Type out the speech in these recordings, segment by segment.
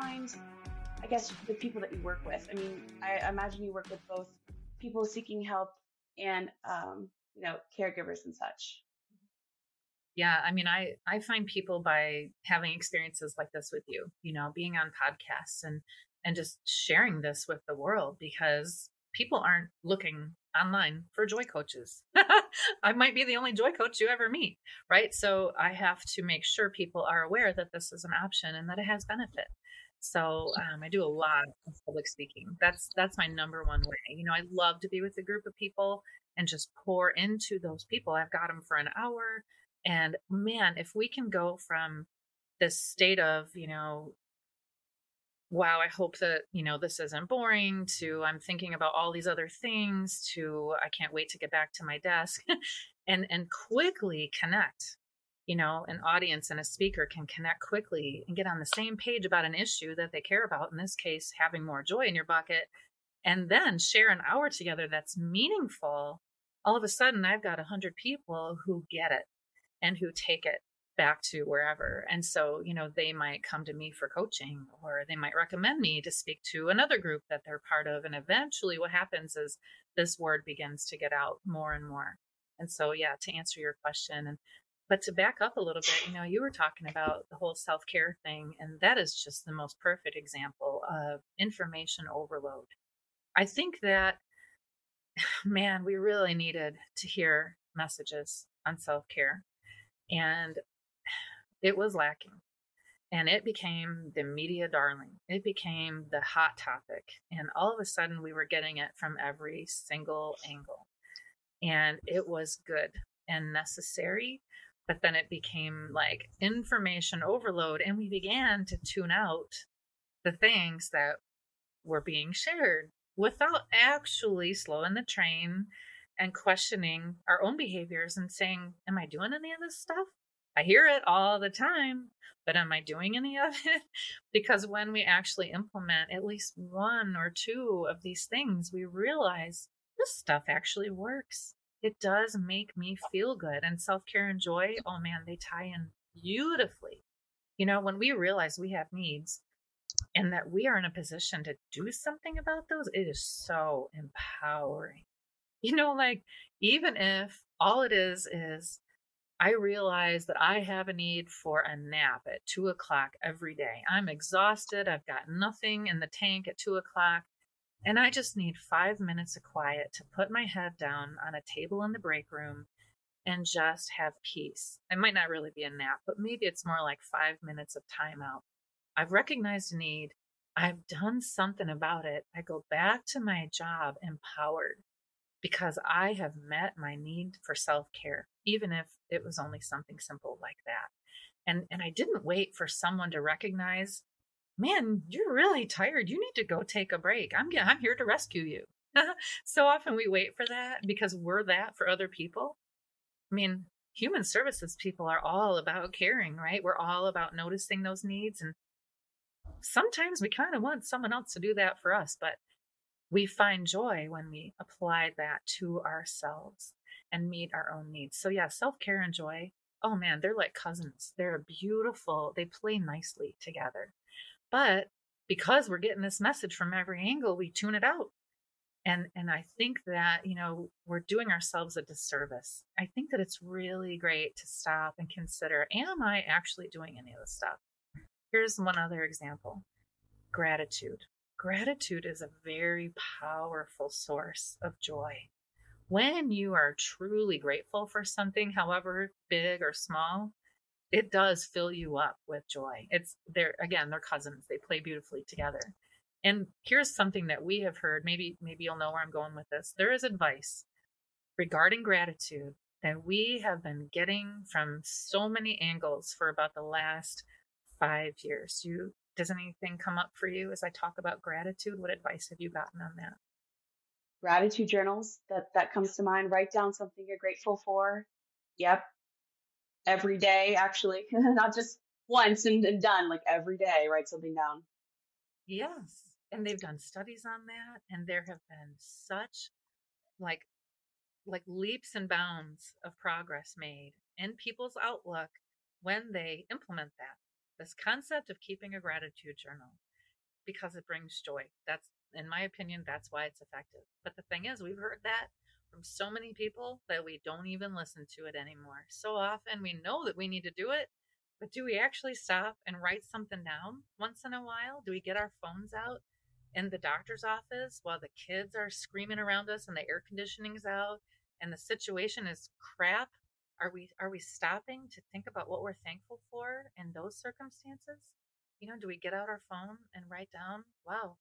find, I guess, the people that you work with? I mean, I imagine you work with both people seeking help and, um, you know, caregivers and such. Yeah, I mean, I I find people by having experiences like this with you, you know, being on podcasts and and just sharing this with the world because people aren't looking online for joy coaches. I might be the only joy coach you ever meet, right? So I have to make sure people are aware that this is an option and that it has benefit. So um, I do a lot of public speaking. That's that's my number one way. You know, I love to be with a group of people and just pour into those people. I've got them for an hour, and man, if we can go from this state of you know wow, I hope that, you know, this isn't boring, to I'm thinking about all these other things, to I can't wait to get back to my desk and and quickly connect. You know, an audience and a speaker can connect quickly and get on the same page about an issue that they care about, in this case, having more joy in your bucket, and then share an hour together that's meaningful. All of a sudden, I've got a hundred people who get it and who take it back to wherever. And so, you know, they might come to me for coaching or they might recommend me to speak to another group that they're part of. And eventually, what happens is this word begins to get out more and more. And so, yeah, to answer your question, and but to back up a little bit, you know, you were talking about the whole self care thing, and that is just the most perfect example of information overload. I think that, man, we really needed to hear messages on self care. And it was lacking. And it became the media darling. It became the hot topic. And all of a sudden, we were getting it from every single angle. And it was good and necessary. But then it became like information overload. And we began to tune out the things that were being shared without actually slowing the train and questioning our own behaviors and saying, Am I doing any of this stuff? I hear it all the time, but am I doing any of it? because when we actually implement at least one or two of these things, we realize this stuff actually works. It does make me feel good. And self care and joy, oh man, they tie in beautifully. You know, when we realize we have needs and that we are in a position to do something about those, it is so empowering. You know, like even if all it is is I realize that I have a need for a nap at two o'clock every day. I'm exhausted. I've got nothing in the tank at two o'clock. And I just need five minutes of quiet to put my head down on a table in the break room and just have peace. It might not really be a nap, but maybe it's more like five minutes of timeout. I've recognized a need. I've done something about it. I go back to my job empowered because I have met my need for self care, even if it was only something simple like that. And, and I didn't wait for someone to recognize, man, you're really tired. You need to go take a break. I'm, I'm here to rescue you. so often we wait for that because we're that for other people. I mean, human services people are all about caring, right? We're all about noticing those needs. And sometimes we kind of want someone else to do that for us, but we find joy when we apply that to ourselves and meet our own needs. So, yeah, self care and joy, oh man, they're like cousins. They're beautiful, they play nicely together. But because we're getting this message from every angle, we tune it out. And, and I think that, you know, we're doing ourselves a disservice. I think that it's really great to stop and consider am I actually doing any of this stuff? Here's one other example gratitude. Gratitude is a very powerful source of joy. When you are truly grateful for something, however big or small, it does fill you up with joy. It's they're again, they're cousins. They play beautifully together. And here's something that we have heard. Maybe maybe you'll know where I'm going with this. There is advice regarding gratitude that we have been getting from so many angles for about the last five years. You does anything come up for you as I talk about gratitude? What advice have you gotten on that? Gratitude journals that that comes to mind. Write down something you're grateful for. Yep. Every day, actually, not just once and, and done. Like every day, write something down. Yes, and they've done studies on that, and there have been such like like leaps and bounds of progress made in people's outlook when they implement that this concept of keeping a gratitude journal. because it brings joy. That's, in my opinion, that's why it's effective. But the thing is, we've heard that from so many people that we don't even listen to it anymore. So often we know that we need to do it, but do we actually stop and write something down once in a while? Do we get our phones out in the doctor's office while the kids are screaming around us and the air conditioning's out and the situation is crap? Are we are we stopping to think about what we're thankful for in those circumstances? You know, do we get out our phone and write down, wow,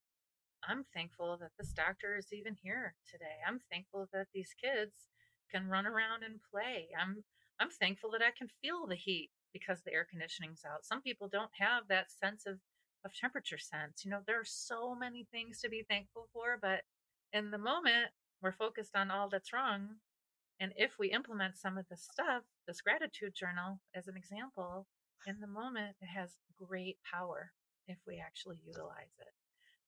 I'm thankful that this doctor is even here today. I'm thankful that these kids can run around and play. I'm I'm thankful that I can feel the heat because the air conditioning's out. Some people don't have that sense of of temperature sense. You know, there are so many things to be thankful for, but in the moment we're focused on all that's wrong. And if we implement some of this stuff, this gratitude journal as an example, in the moment it has great power if we actually utilize it.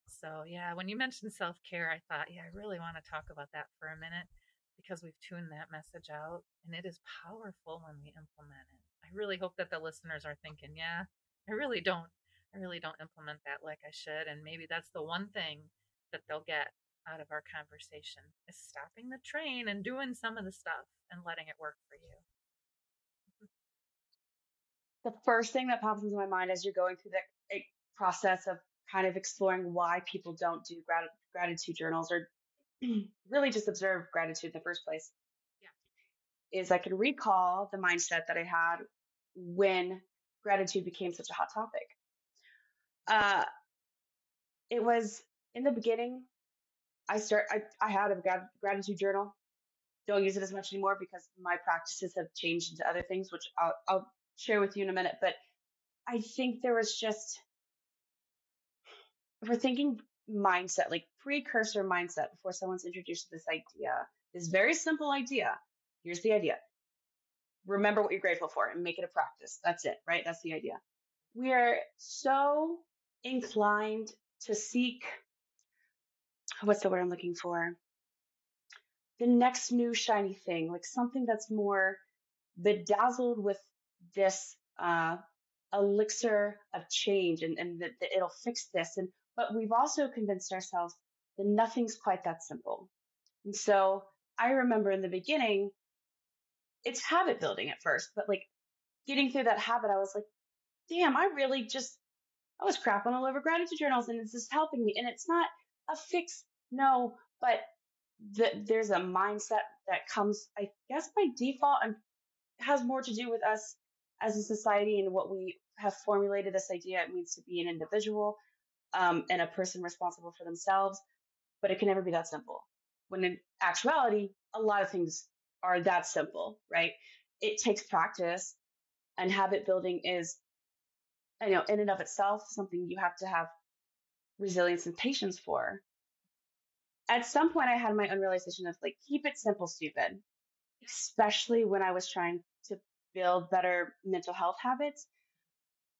So, yeah, when you mentioned self care, I thought, yeah, I really want to talk about that for a minute because we've tuned that message out and it is powerful when we implement it. I really hope that the listeners are thinking, yeah, I really don't, I really don't implement that like I should. And maybe that's the one thing that they'll get out of our conversation is stopping the train and doing some of the stuff and letting it work for you. The first thing that pops into my mind as you're going through the eh, process of kind of exploring why people don't do grat- gratitude journals or really just observe gratitude in the first place. Yeah. Is I can recall the mindset that I had when gratitude became such a hot topic. Uh, it was in the beginning. I start. I, I had a gratitude journal. Don't use it as much anymore because my practices have changed into other things, which I'll, I'll share with you in a minute. But I think there was just if we're thinking mindset, like precursor mindset before someone's introduced to this idea, this very simple idea. Here's the idea. Remember what you're grateful for and make it a practice. That's it, right? That's the idea. We are so inclined to seek what's the word I'm looking for? The next new shiny thing, like something that's more bedazzled with this uh, elixir of change and, and that, that it'll fix this. And but we've also convinced ourselves that nothing's quite that simple. And so I remember in the beginning, it's habit building at first, but like getting through that habit, I was like, damn, I really just, I was crapping all over gratitude journals and it's just helping me. And it's not a fix, no, but the, there's a mindset that comes, I guess by default, and has more to do with us as a society and what we have formulated this idea it means to be an individual um, and a person responsible for themselves, but it can never be that simple. When in actuality, a lot of things are that simple, right? It takes practice, and habit building is, you know, in and of itself, something you have to have resilience and patience for. At some point, I had my own realization of like, keep it simple, stupid, especially when I was trying to build better mental health habits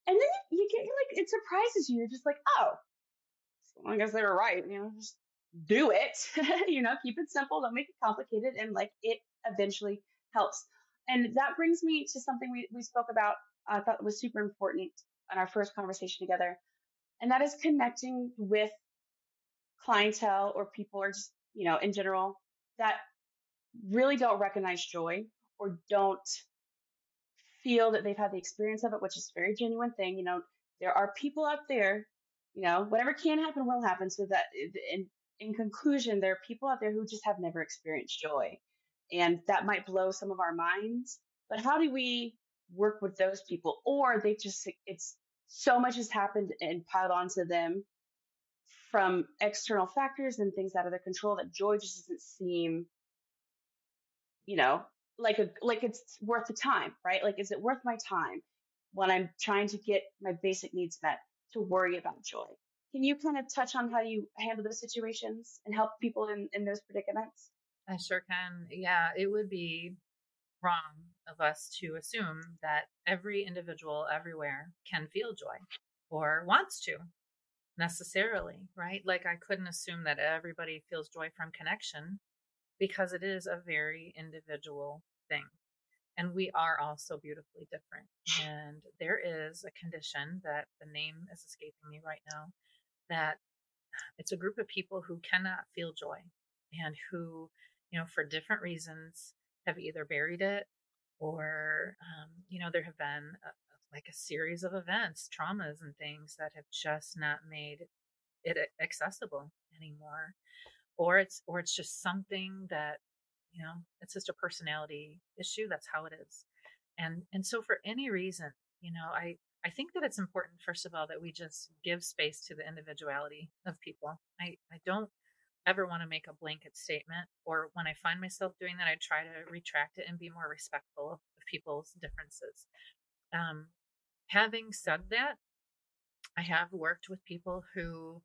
and then you get like it surprises you. You're just like, oh, I guess they were right. You know, just do it. you know, keep it simple. Don't make it complicated, and like it eventually helps. And that brings me to something we we spoke about. I thought was super important in our first conversation together, and that is connecting with clientele or people or just you know in general that really don't recognize joy or don't feel that they've had the experience of it, which is a very genuine thing. You know, there are people out there, you know, whatever can happen will happen. So that eh, in, in conclusion, there are people out there who just have never experienced joy. And that might blow some of our minds. But how do we work with those people? Or they just, it's so much has happened and piled onto them from external factors and things out of their control that joy just doesn't seem, you know, like a like it's worth the time, right? Like is it worth my time when I'm trying to get my basic needs met to worry about joy? Can you kind of touch on how you handle those situations and help people in, in those predicaments? I sure can. Yeah, it would be wrong of us to assume that every individual everywhere can feel joy or wants to necessarily, right? Like I couldn't assume that everybody feels joy from connection because it is a very individual thing. And we are all so beautifully different. And there is a condition that the name is escaping me right now that it's a group of people who cannot feel joy and who, you know, for different reasons have either buried it or, um, you know, there have been a, like a series of events, traumas, and things that have just not made it accessible anymore. Or it's, or it's just something that, you know, it's just a personality issue. That's how it is. And, and so for any reason, you know, I, I think that it's important, first of all, that we just give space to the individuality of people. I, I don't ever want to make a blanket statement, or when I find myself doing that, I try to retract it and be more respectful of, people's differences. Um, having said that, I have worked with people who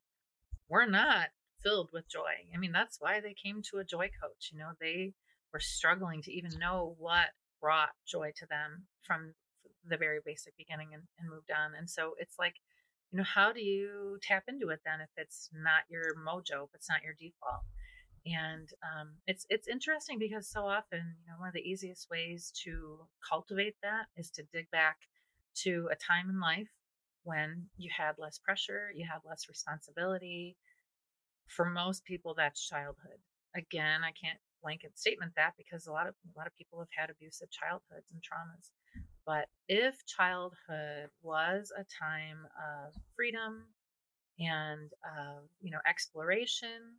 were not filled with joy. I mean, that's why they came to a joy coach. You know, they were struggling to even know what brought joy to them from the very basic beginning and, and moved on. And so it's like, you know, how do you tap into it then if it's not your mojo, if it's not your default? And um, it's it's interesting because so often, you know, one of the easiest ways to cultivate that is to dig back to a time in life when you had less pressure, you had less responsibility. For most people, that's childhood. Again, I can't blanket statement that because a lot of a lot of people have had abusive childhoods and traumas. But if childhood was a time of freedom and of, you know, exploration,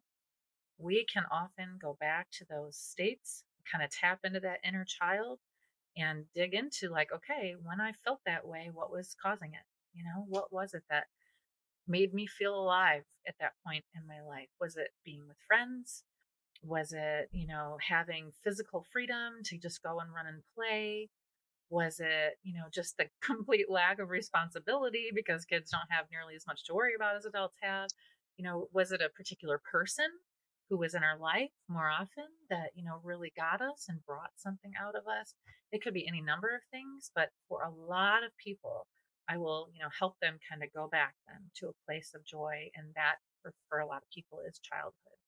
we can often go back to those states, kind of tap into that inner child and dig into like, okay, when I felt that way, what was causing it? You know, what was it that made me feel alive at that point in my life? Was it being with friends? Was it, you know, having physical freedom to just go and run and play? Was it, you know, just the complete lack of responsibility because kids don't have nearly as much to worry about as adults have? You know, was it a particular person who was in our life more often that, you know, really got us and brought something out of us? It could be any number of things, but for a lot of people, I will, you know, help them kind of go back then to a place of joy. And that for, for a lot of people is childhood.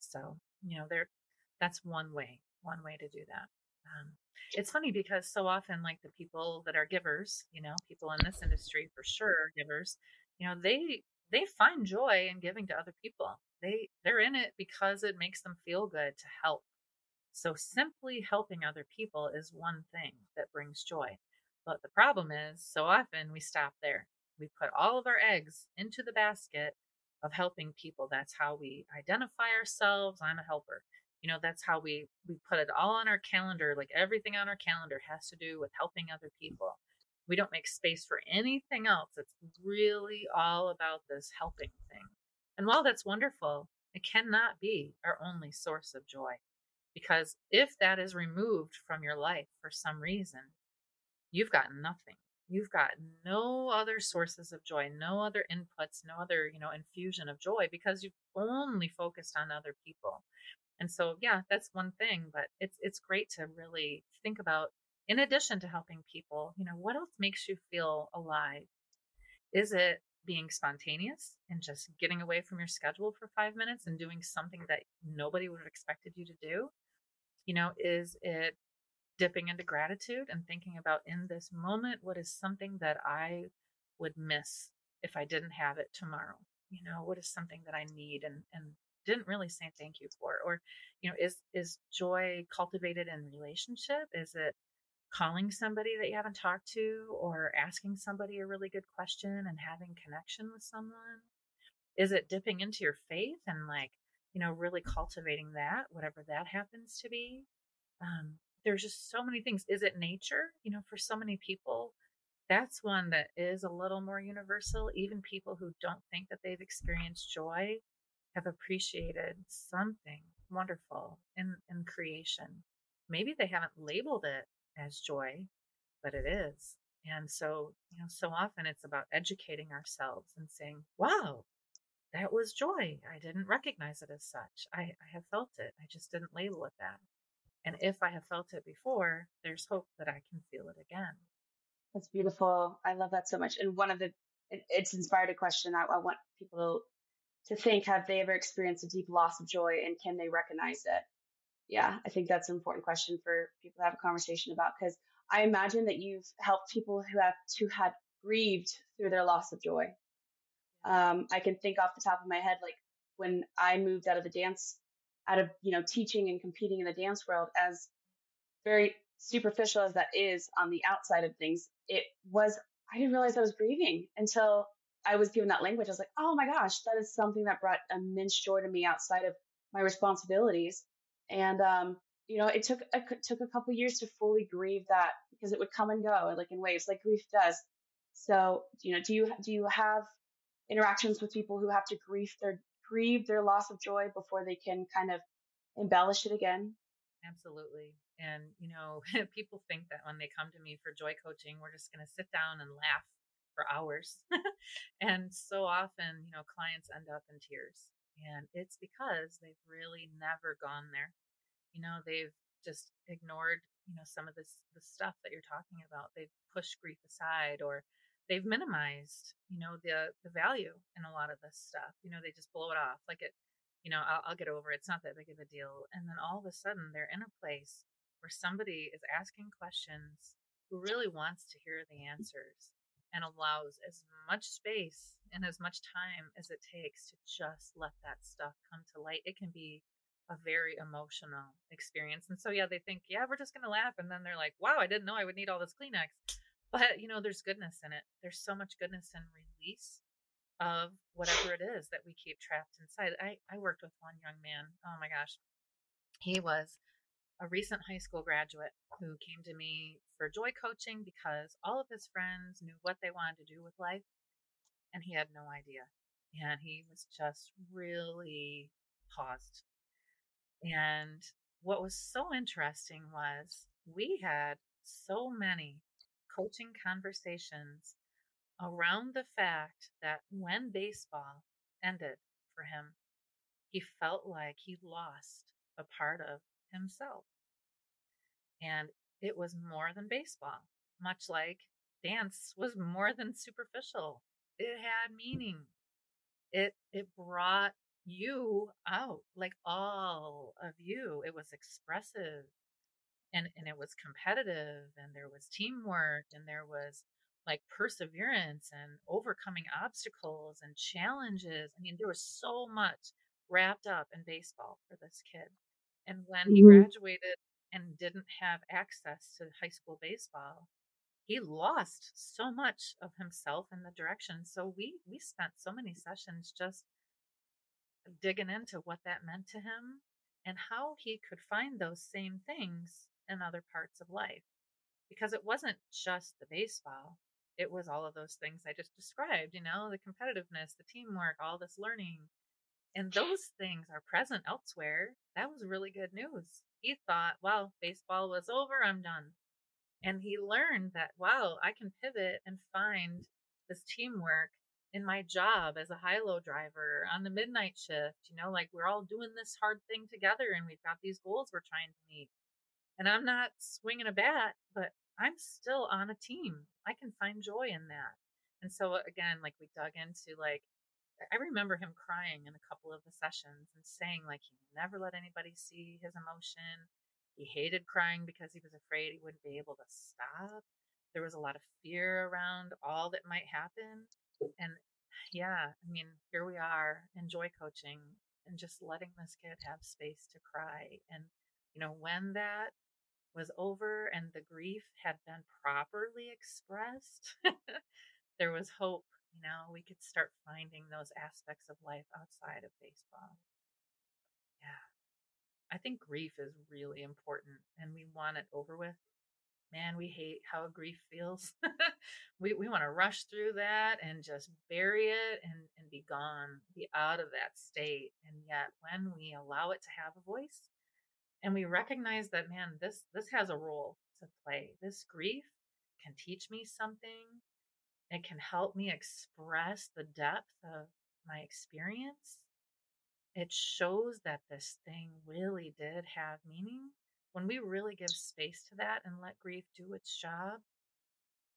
So, you know, there, that's one way, one way to do that. Um, it's funny because so often like the people that are givers you know people in this industry for sure givers you know they they find joy in giving to other people they they're in it because it makes them feel good to help so simply helping other people is one thing that brings joy but the problem is so often we stop there. We put all of our eggs into the basket of helping people. That's how we identify ourselves i'm a helper. You know that's how we we put it all on our calendar like everything on our calendar has to do with helping other people. We don't make space for anything else. It's really all about this helping thing. And while that's wonderful it cannot be our only source of joy because if that is removed from your life for some reason you've got nothing you've got no other sources of joy no other inputs no other you know infusion of joy because you've only focused on other people and so, yeah, that's one thing, but it's, it's great to really think about, in addition to helping people, you know, what else makes you feel alive? Is it being spontaneous and just getting away from your schedule for five minutes and doing something that nobody would have expected you to do? You know, is it dipping into gratitude and thinking about in this moment, what is something that I would miss if I didn't have it tomorrow? You know, what is something that I need and, and didn't really say thank you for? Or you know is is joy cultivated in relationship? Is it calling somebody that you haven't talked to or asking somebody a really good question and having connection with someone? Is it dipping into your faith and like you know really cultivating that whatever that happens to be? Um, there's just so many things is it nature you know for so many people that's one that is a little more universal even people who don't think that they've experienced joy have appreciated something wonderful in, in creation. Maybe they haven't labeled it as joy, but it is. And so, you know, so often it's about educating ourselves and saying, wow, that was joy. I didn't recognize it as such. I, I have felt it. I just didn't label it that. And if I have felt it before, there's hope that I can feel it again. That's beautiful. I love that so much. And one of the, it, it's inspired a question I, I want people to think have they ever experienced a deep loss of joy and can they recognize it? Yeah, I think that's an important question for people to have a conversation about because I imagine that you've helped people who have to had grieved through their loss of joy. Um, I can think off the top of my head, like when I moved out of the dance, out of you know teaching and competing in the dance world, as very superficial as that is on the outside of things, it was I didn't realize I was grieving until I was given that language. I was like, oh my gosh, that is something that brought immense joy to me outside of my responsibilities. And um, you know, it took it took a couple years to fully grieve that because it would come and go like in waves, like grief does. So, you know, do you do you have interactions with people who have to grieve their grieve their loss of joy before they can kind of embellish it again? Absolutely. And, you know, people think that when they come to me for joy coaching, we're just going to sit down and laugh for hours. and so often, you know, clients end up in tears. And it's because they've really never gone there. You know, they've just ignored, you know, some of this the stuff that you're talking about. They've pushed grief aside or they've minimized, you know, the the value in a lot of this stuff. You know, they just blow it off like it, you know, I'll, I'll get over it. It's not that big of a deal. And then all of a sudden they're in a place where somebody is asking questions who really wants to hear the answers and allows as much space and as much time as it takes to just let that stuff come to light. It can be a very emotional experience. And so, yeah, they think, yeah, we're just going to laugh. And then they're like, wow, I didn't know I would need all this Kleenex. But, you know, there's goodness in it. There's so much goodness and release of whatever it is that we keep trapped inside. I, I worked with one young man. Oh my gosh. He was a recent high school graduate who came to me for joy coaching because all of his friends knew what they wanted to do with life and he had no idea. And he was just really paused. And what was so interesting was we had so many coaching conversations around the fact that when baseball ended for him, he felt like he lost a part of himself. And it was more than baseball, much like dance was more than superficial. It had mm. meaning. It it brought you out, like all of you. It was expressive and and it was competitive and there was teamwork and there was like perseverance and overcoming obstacles and challenges. I mean, there was so much wrapped up in baseball for this kid. And when he mm-hmm. graduated and didn't have access to high school baseball, he lost so much of himself in the direction. So we we spent so many sessions just digging into what that meant to him and how he could find those same things in other parts of life. Because it wasn't just the baseball, it was all of those things I just described, you know, the competitiveness, the teamwork, all this learning, and those things are present elsewhere, that was really good news. He thought, well, baseball was over, I'm done. And he learned that, wow, I can pivot and find this teamwork in my job as a high low driver on the midnight shift. You know, like we're all doing this hard thing together and we've got these goals we're trying to meet. And I'm not swinging a bat, but I'm still on a team. I can find joy in that. And so, again, like we dug into like I remember him crying in a couple of the sessions and saying like he never let anybody see his emotion. He hated crying because he was afraid he wouldn't be able to stop. There was a lot of fear around all that might happen. And yeah, I mean, here we are in joy coaching and just letting this kid have space to cry. And, you know, when that was over and the grief had been properly expressed, there was hope you know, we could start finding those aspects of life outside of baseball. Yeah. I think grief is really important and we want it over with. Man, we hate how grief feels. we we want to rush through that and just bury it and, and be gone, be out of that state. And yet when we allow it to have a voice and we recognize that man, this this has a role to play. This grief can teach me something it can help me express the depth of my experience. It shows that this thing really did have meaning. When we really give space to that and let grief do its job,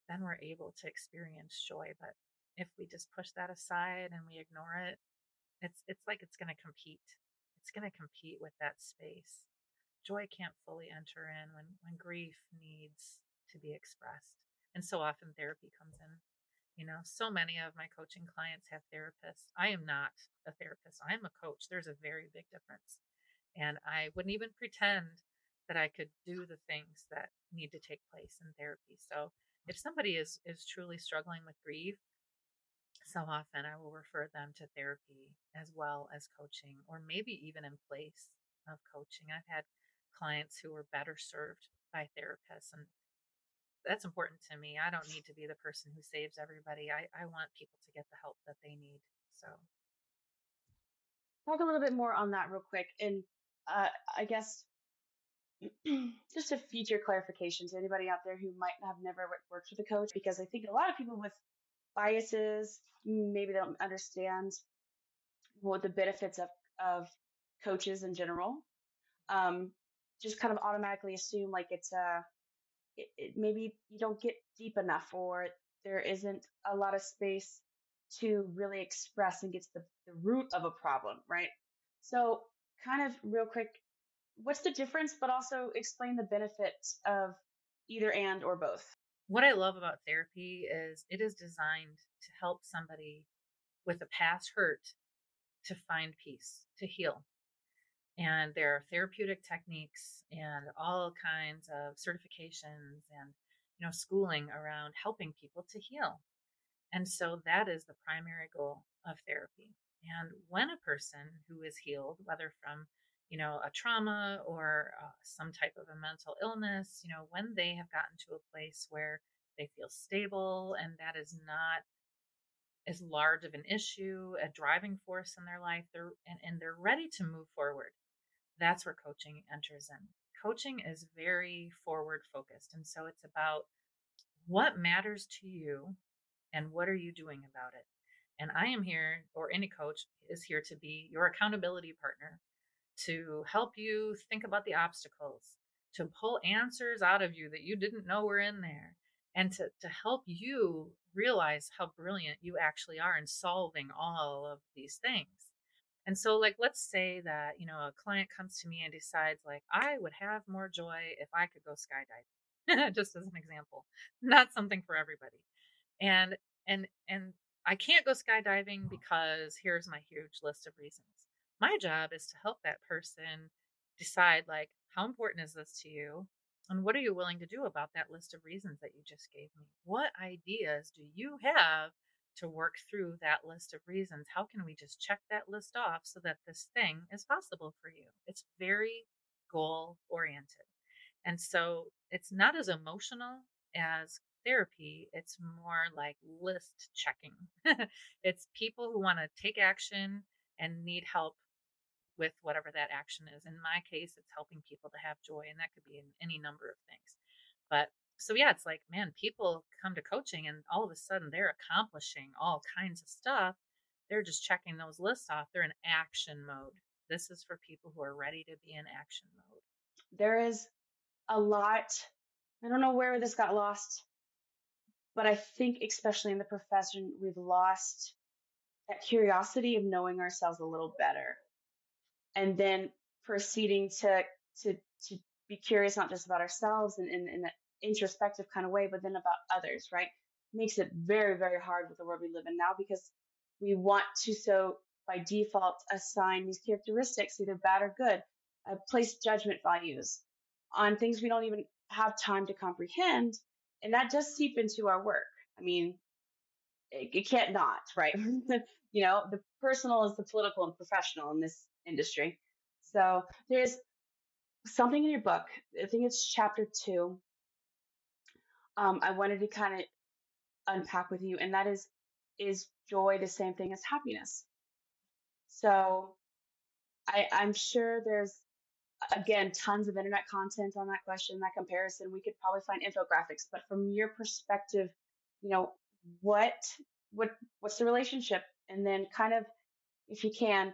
then we're able to experience joy. But if we just push that aside and we ignore it, it's it's like it's going to compete. It's going to compete with that space. Joy can't fully enter in when when grief needs to be expressed. And so often therapy comes in You know, so many of my coaching clients have therapists. I am not a therapist. I am a coach. There's a very big difference. And I wouldn't even pretend that I could do the things that need to take place in therapy. So if somebody is is truly struggling with grief, so often I will refer them to therapy as well as coaching, or maybe even in place of coaching. I've had clients who are better served by therapists, and that's important to me. I don't need to be the person who saves everybody. I, I want people to get the help that they need. So, talk a little bit more on that real quick. And uh, I guess just a future clarification to anybody out there who might have never worked with a coach, because I think a lot of people with biases maybe don't understand what the benefits of, of coaches in general. Um, just kind of automatically assume like it's a, it, it, maybe you don't get deep enough or there isn't a lot of space to really express and get to the, the root of a problem, right? So kind of real quick, what's the difference, but also explain the benefits of either and or both. What I love about therapy is it is designed to help somebody with a past hurt to find peace, to heal. And there are therapeutic techniques and all kinds of certifications and you know schooling around helping people to heal. And so that is the primary goal of therapy. And when a person who is healed, whether from you know, a trauma or uh, some type of a mental illness, you know, when they have gotten to a place where they feel stable and that is not as large of an issue, a driving force in their life, they're and, and they're ready to move forward. That's where coaching enters in. Coaching is very forward focused. And so it's about what matters to you and what are you doing about it. And I am here, or any coach is here to be your accountability partner to help you think about the obstacles, to pull answers out of you that you didn't know were in there, and to, to help you realize how brilliant you actually are in solving all of these things. And so, like, let's say that, you know, a client comes to me and decides, like, I would have more joy if I could go skydiving, just as an example, not something for everybody. And, and, and I can't go skydiving uh-huh. because here's my huge list of reasons. My job is to help that person decide, like, how important is this to you? And what are you willing to do about that list of reasons that you just gave me? What ideas do you have to work through that list of reasons? How can we just check that list off so that this thing is possible for you? It's very goal oriented. And so it's not as emotional as therapy, it's more like list checking. it's people who want to take action and need help with whatever that action is. In my case, it's helping people to have joy, and that could be in any number of things. But so, yeah, it's like, man, people come to coaching and all of a sudden they're accomplishing all kinds of stuff. They're just checking those lists off. They're in action mode. This is for people who are ready to be in action mode. There is a lot. I don't know where this got lost, but I think, especially in the profession, we've lost that curiosity of knowing ourselves a little better and then proceeding to to to be curious not just about ourselves and in, in an introspective kind of way, but then about others, right? Makes it very, very hard with the world we live in now because we want to so by default assign these characteristics, either bad or good, uh, place judgment values on things we don't even have time to comprehend. And that does seep into our work. I mean, it, it can't not, right? you know, the personal is the political and professional in this industry. So there's something in your book. I think it's chapter two. Um, I wanted to kind of unpack with you, and that is is joy the same thing as happiness? So I, I'm sure there's again tons of internet content on that question, that comparison. We could probably find infographics, but from your perspective, you know, what what what's the relationship? And then kind of, if you can,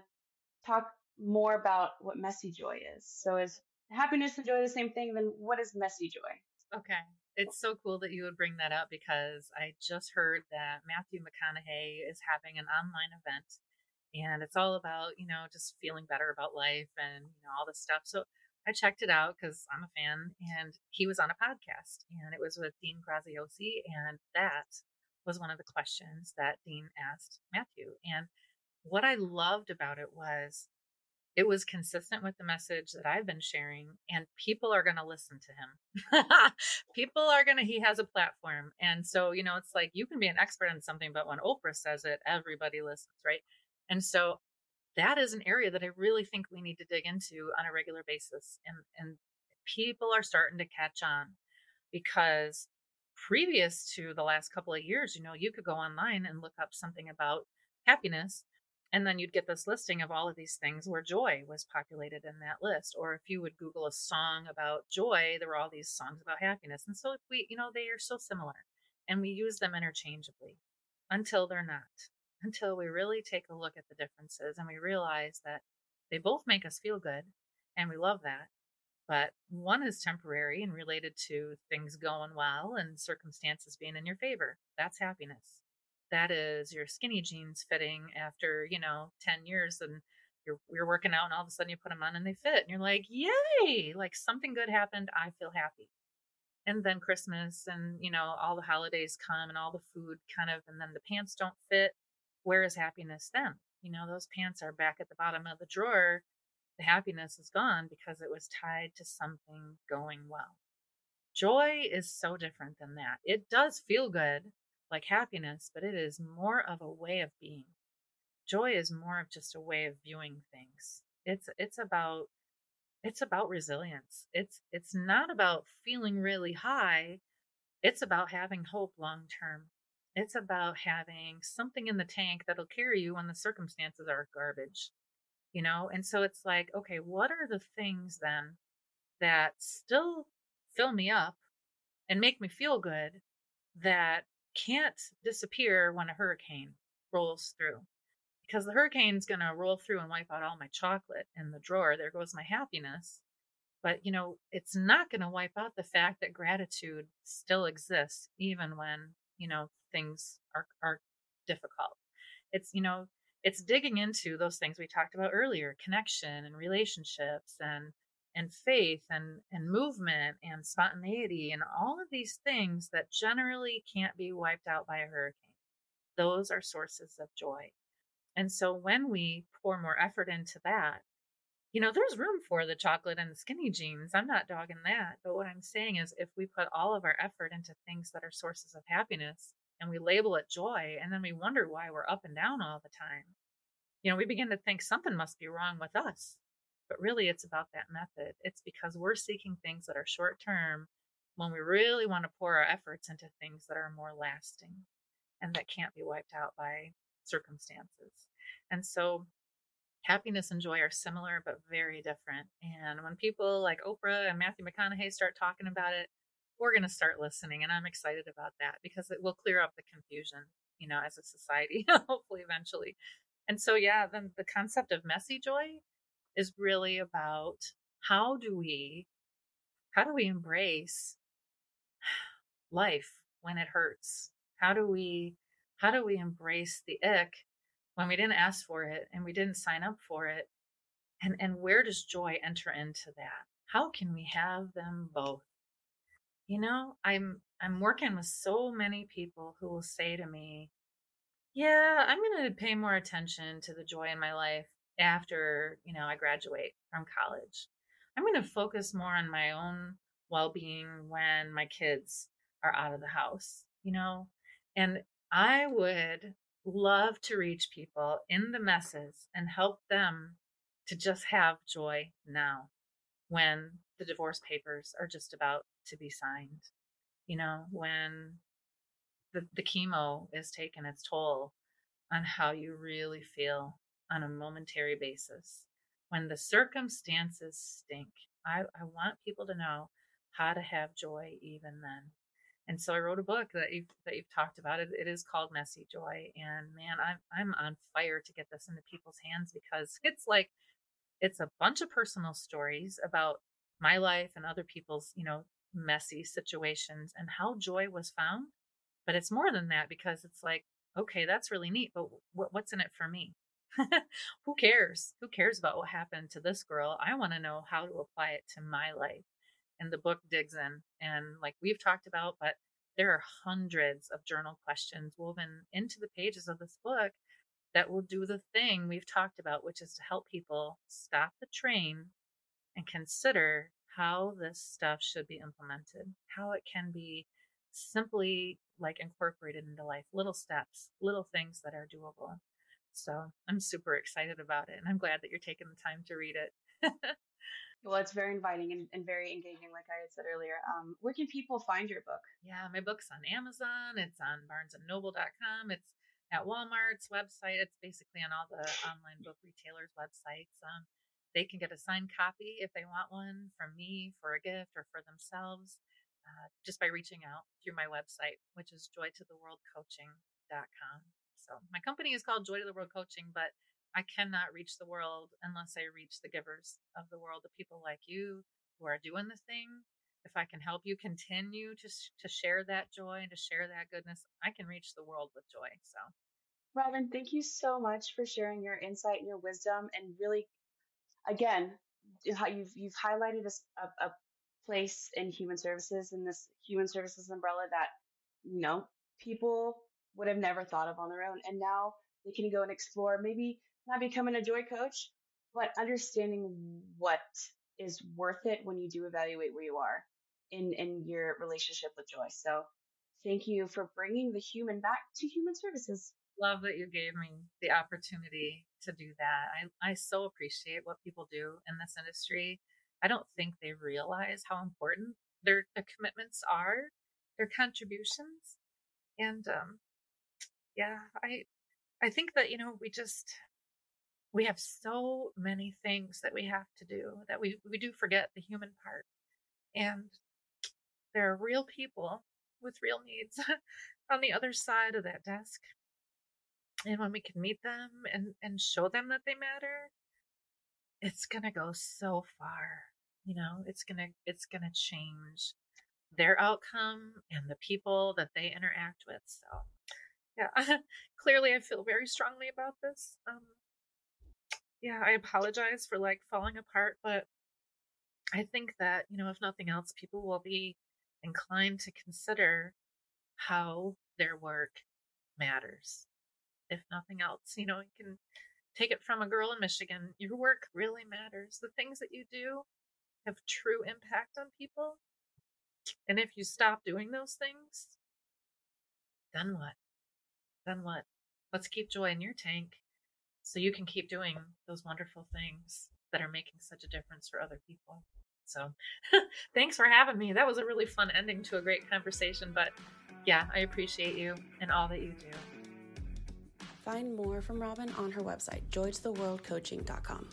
talk more about what messy joy is. So is happiness and joy the same thing? Then what is messy joy? Okay. It's so cool that you would bring that up because I just heard that Matthew McConaughey is having an online event and it's all about, you know, just feeling better about life and, you know, all this stuff. So I checked it out because I'm a fan and he was on a podcast and it was with Dean Graziosi and that was one of the questions that Dean asked Matthew. And what I loved about it was it was consistent with the message that I've been sharing, and people are going to listen to him. people are going to, he has a platform. And so, you know, it's like you can be an expert in something, but when Oprah says it, everybody listens, right? And so that is an area that I really think we need to dig into on a regular basis. And, and people are starting to catch on because previous to the last couple of years, you know, you could go online and look up something about happiness and then you'd get this listing of all of these things where joy was populated in that list. Or if you would Google a song about joy, there were all these songs about happiness. And so we, you know, they are so similar and we use them interchangeably until they're not, until we really take a look at the differences and we realize that they both make us feel good and we love that. But one is temporary and related to things going well and circumstances being in your favor. That's happiness that is your skinny jeans fitting after you know 10 years and you're you're working out and all of a sudden you put them on and they fit and you're like yay! Like something good happened i feel happy. And then christmas and you know all the holidays come and all the food kind of and then the pants don't fit where is happiness then? You know those pants are back at the bottom of the drawer. The happiness is gone because it was tied to something going well. Joy is so different than that. It does feel good like happiness, but it is more of a way of being. Joy is more of just a way of viewing things. It's it's about it's about resilience. It's it's not about feeling really high. It's about having hope long term. It's about having something in the tank that'll carry you when the circumstances are garbage. You know, and so it's like, okay, what are the things then that still fill me up and make me feel good that can't disappear when a hurricane rolls through because the hurricane's going to roll through and wipe out all my chocolate in the drawer. There goes my happiness. But, you know, it's not going to wipe out the fact that gratitude still exists, even when, you know, things are, are difficult. It's, you know, it's digging into those things we talked about earlier connection and relationships and and faith and, and movement and spontaneity and all of these things that generally can't be wiped out by a hurricane. Those are sources of joy. And so when we pour more effort into that, you know, there's room for the chocolate and the skinny jeans. I'm not dogging that. But what I'm saying is if we put all of our effort into things that are sources of happiness and we label it joy, and then we wonder why we're up and down all the time, you know, we begin to think something must be wrong with us. But really, it's about that method. It's because we're seeking things that are short term when we really want to pour our efforts into things that are more lasting and that can't be wiped out by circumstances. And so, happiness and joy are similar but very different. And when people like Oprah and Matthew McConaughey start talking about it, we're going to start listening. And I'm excited about that because it will clear up the confusion, you know, as a society, hopefully, eventually. And so, yeah, then the concept of messy joy is really about how do we how do we embrace life when it hurts? How do we how do we embrace the ick when we didn't ask for it and we didn't sign up for it? And and where does joy enter into that? How can we have them both? You know i'm i'm working with so many people who will say to me yeah i'm going to pay more attention to the joy in my life after, you know, I graduate from college. I'm going to focus more on my own well-being when my kids are out of the house, you know? And I would love to reach people in the messes and help them to just have joy now when the divorce papers are just about to be signed. You know, when the, the chemo is taking its toll on how you really feel on a momentary basis. When the circumstances stink, I, I want people to know how to have joy even then. And so I wrote a book that you've that you've talked about. It, it is called Messy Joy, and man, I'm I'm on fire to get this into people's hands because it's like it's a bunch of personal stories about my life and other people's you know messy situations and how joy was found. But it's more than that because it's like okay, that's really neat, but w- what's in it for me? Who cares? Who cares about what happened to this girl? I want to know how to apply it to my life. And the book digs in. And like we've talked about, but there are hundreds of journal questions woven into the pages of this book that will do the thing we've talked about, which is to help people stop the train and consider how this stuff should be implemented, how it can be simply like incorporated into life, little steps, little things that are doable. So I'm super excited about it. And I'm glad that you're taking the time to read it. well, it's very inviting and, and, very engaging, like I had said earlier. Um, where can people find your book? Yeah, my book's on Amazon. It's on barnesandnoble.com. It's at Walmart's website. It's basically on all the online book retailers' websites. Um, they can get a signed copy if they want one from me for a gift or for themselves uh, just by reaching out through my website, which is joytotheworldcoaching.com. So my company is called Joy to the World Coaching, but I cannot reach the world unless I reach the givers of the world, the people like you who are doing the thing. If I can help you continue to to share that joy and to share that goodness, I can reach the world with joy. So, Robin, thank you so much for sharing your insight and your wisdom, and really, again, you've you've highlighted a, a, place in human services in this human services umbrella that you know people would have never thought of on their own. And now they can go and explore maybe not becoming a joy coach but understanding what is worth it when you do evaluate where you are in in your relationship with joy. So thank you for bringing the human back to human services. Love that you gave me the opportunity to do that. I i so appreciate what people do in this industry. I don't think they realize how important their, their commitments are, their contributions. And um, yeah, I I think that you know we just we have so many things that we have to do that we we do forget the human part. And there are real people with real needs on the other side of that desk. And when we can meet them and, and show them that they matter, it's gonna go so far. You know, it's gonna it's gonna change their outcome and the people that they interact with. So yeah, clearly I feel very strongly about this. Um yeah, I apologize for like falling apart, but I think that, you know, if nothing else, people will be inclined to consider how their work matters. If nothing else, you know, you can take it from a girl in Michigan. Your work really matters. The things that you do have true impact on people. And if you stop doing those things, then what? Then what? Let's keep joy in your tank so you can keep doing those wonderful things that are making such a difference for other people. So, thanks for having me. That was a really fun ending to a great conversation. But yeah, I appreciate you and all that you do. Find more from Robin on her website, joytotheworldcoaching.com.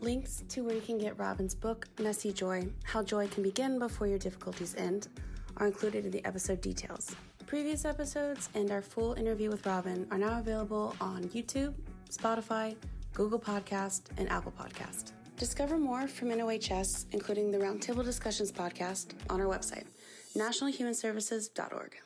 Links to where you can get Robin's book, Messy Joy How Joy Can Begin Before Your Difficulties End, are included in the episode details. Previous episodes and our full interview with Robin are now available on YouTube, Spotify, Google Podcast, and Apple Podcast. Discover more from NOHS, including the Roundtable Discussions podcast, on our website, nationalhumanservices.org.